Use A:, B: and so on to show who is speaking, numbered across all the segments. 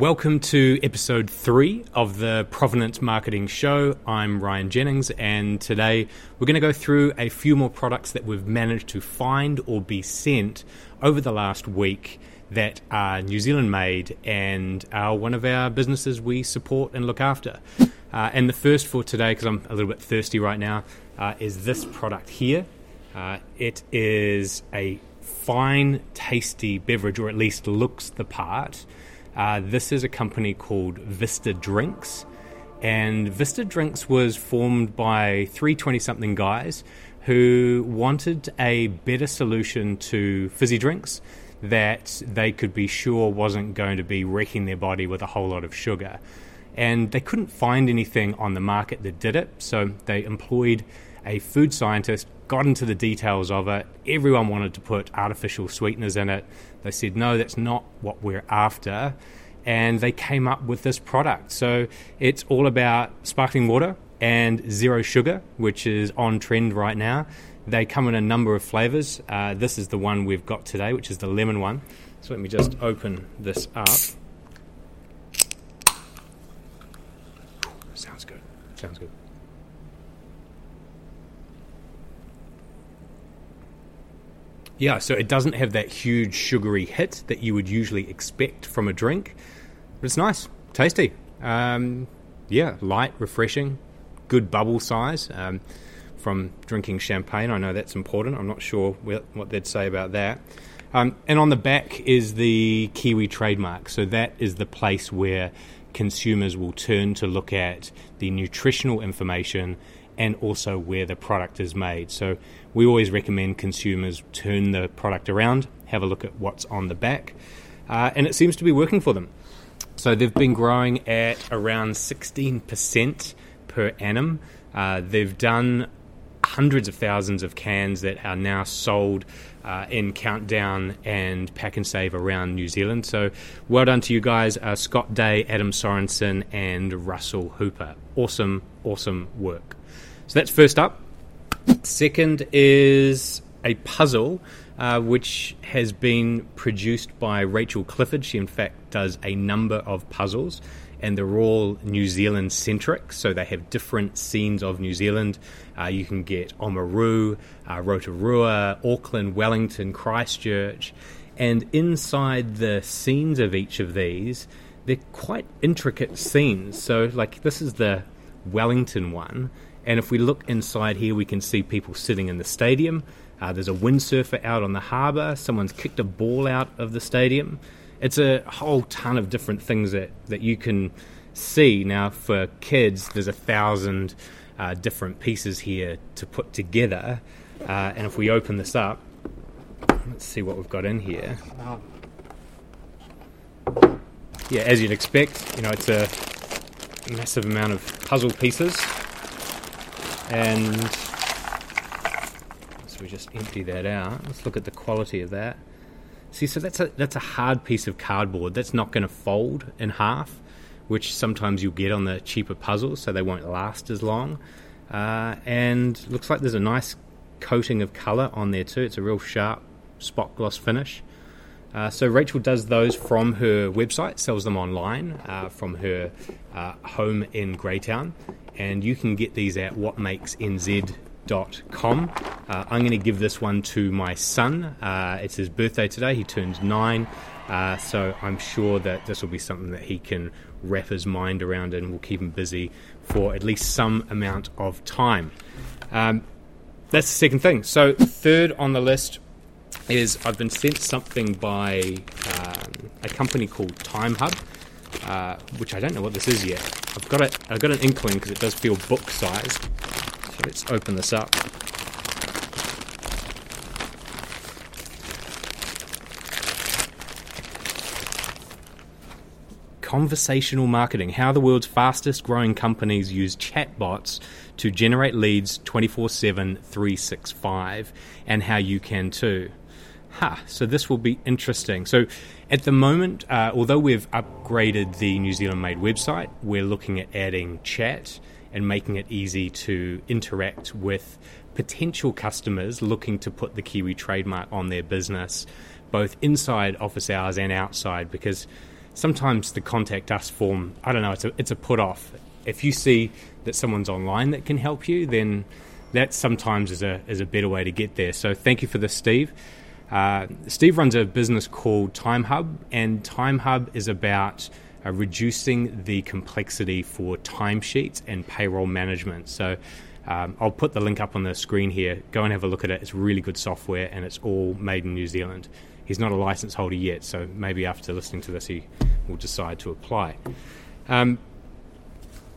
A: Welcome to episode three of the Provenance Marketing Show. I'm Ryan Jennings, and today we're going to go through a few more products that we've managed to find or be sent over the last week that are New Zealand made and are one of our businesses we support and look after. Uh, and the first for today, because I'm a little bit thirsty right now, uh, is this product here. Uh, it is a fine, tasty beverage, or at least looks the part. Uh, this is a company called Vista Drinks. And Vista Drinks was formed by three 20 something guys who wanted a better solution to fizzy drinks that they could be sure wasn't going to be wrecking their body with a whole lot of sugar. And they couldn't find anything on the market that did it, so they employed a food scientist, got into the details of it. Everyone wanted to put artificial sweeteners in it. They said, no, that's not what we're after. And they came up with this product. So it's all about sparkling water and zero sugar, which is on trend right now. They come in a number of flavors. Uh, this is the one we've got today, which is the lemon one. So let me just open this up. Sounds good. Sounds good. Yeah, so it doesn't have that huge sugary hit that you would usually expect from a drink, but it's nice, tasty. Um, yeah, light, refreshing, good bubble size. Um, from drinking champagne, I know that's important. I'm not sure what they'd say about that. Um, and on the back is the Kiwi trademark. So that is the place where consumers will turn to look at the nutritional information and also where the product is made. So we always recommend consumers turn the product around, have a look at what's on the back, uh, and it seems to be working for them. So they've been growing at around 16% per annum. Uh, they've done hundreds of thousands of cans that are now sold uh, in Countdown and Pack and Save around New Zealand. So well done to you guys, uh, Scott Day, Adam Sorensen, and Russell Hooper. Awesome, awesome work. So that's first up. Second is a puzzle uh, which has been produced by Rachel Clifford. She, in fact, does a number of puzzles, and they're all New Zealand centric. So they have different scenes of New Zealand. Uh, you can get Oamaru, uh, Rotorua, Auckland, Wellington, Christchurch. And inside the scenes of each of these, they're quite intricate scenes. So, like, this is the Wellington one and if we look inside here, we can see people sitting in the stadium. Uh, there's a windsurfer out on the harbour. Someone's kicked a ball out of the stadium. It's a whole ton of different things that, that you can see. Now, for kids, there's a thousand uh, different pieces here to put together. Uh, and if we open this up, let's see what we've got in here. Yeah, as you'd expect, you know, it's a massive amount of puzzle pieces and so we just empty that out. Let's look at the quality of that. See, so that's a that's a hard piece of cardboard. That's not going to fold in half, which sometimes you'll get on the cheaper puzzles, so they won't last as long. Uh, and looks like there's a nice coating of colour on there too. It's a real sharp spot gloss finish. Uh, so Rachel does those from her website, sells them online uh, from her uh, home in Greytown, and you can get these at whatmakesnz.com. Uh, I'm going to give this one to my son. Uh, it's his birthday today. He turns nine, uh, so I'm sure that this will be something that he can wrap his mind around and will keep him busy for at least some amount of time. Um, that's the second thing. So, third on the list is I've been sent something by um, a company called TimeHub uh, which I don't know what this is yet. I've got it. I've got an inkling because it does feel book-sized. So let's open this up. Conversational marketing: How the world's fastest-growing companies use chatbots to generate leads 24/7, 365, and how you can too. Ha! So this will be interesting. So at the moment, uh, although we've upgraded the New Zealand Made website, we're looking at adding chat and making it easy to interact with potential customers looking to put the Kiwi trademark on their business, both inside office hours and outside, because sometimes the contact us form, I don't know, it's a, it's a put off. If you see that someone's online that can help you, then that sometimes is a, is a better way to get there. So thank you for this, Steve. Uh, Steve runs a business called TimeHub, and TimeHub is about uh, reducing the complexity for timesheets and payroll management. So um, I'll put the link up on the screen here. Go and have a look at it. It's really good software, and it's all made in New Zealand. He's not a license holder yet, so maybe after listening to this, he will decide to apply. Um,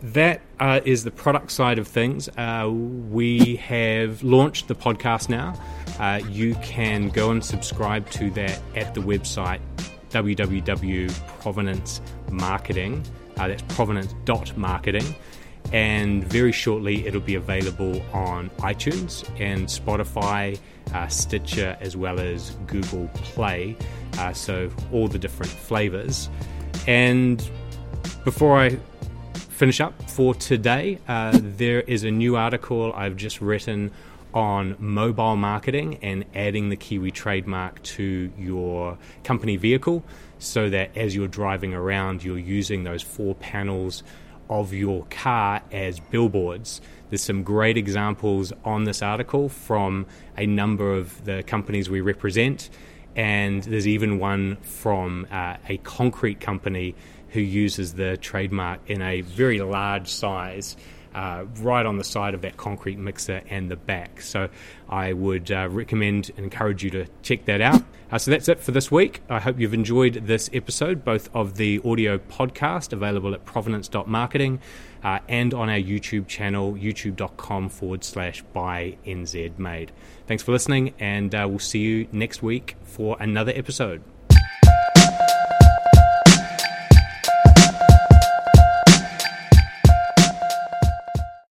A: that uh, is the product side of things. Uh, we have launched the podcast now. Uh, you can go and subscribe to that at the website www.provenancemarketing. Uh, that's provenance.marketing. And very shortly, it'll be available on iTunes and Spotify, uh, Stitcher, as well as Google Play. Uh, so, all the different flavors. And before I finish up for today, uh, there is a new article I've just written on mobile marketing and adding the Kiwi trademark to your company vehicle so that as you're driving around, you're using those four panels of your car as billboards. There's some great examples on this article from a number of the companies we represent, and there's even one from uh, a concrete company who uses the trademark in a very large size. Uh, right on the side of that concrete mixer and the back. So I would uh, recommend and encourage you to check that out. Uh, so that's it for this week. I hope you've enjoyed this episode, both of the audio podcast available at provenance.marketing uh, and on our YouTube channel, youtube.com forward slash buy NZ Made. Thanks for listening, and uh, we'll see you next week for another episode.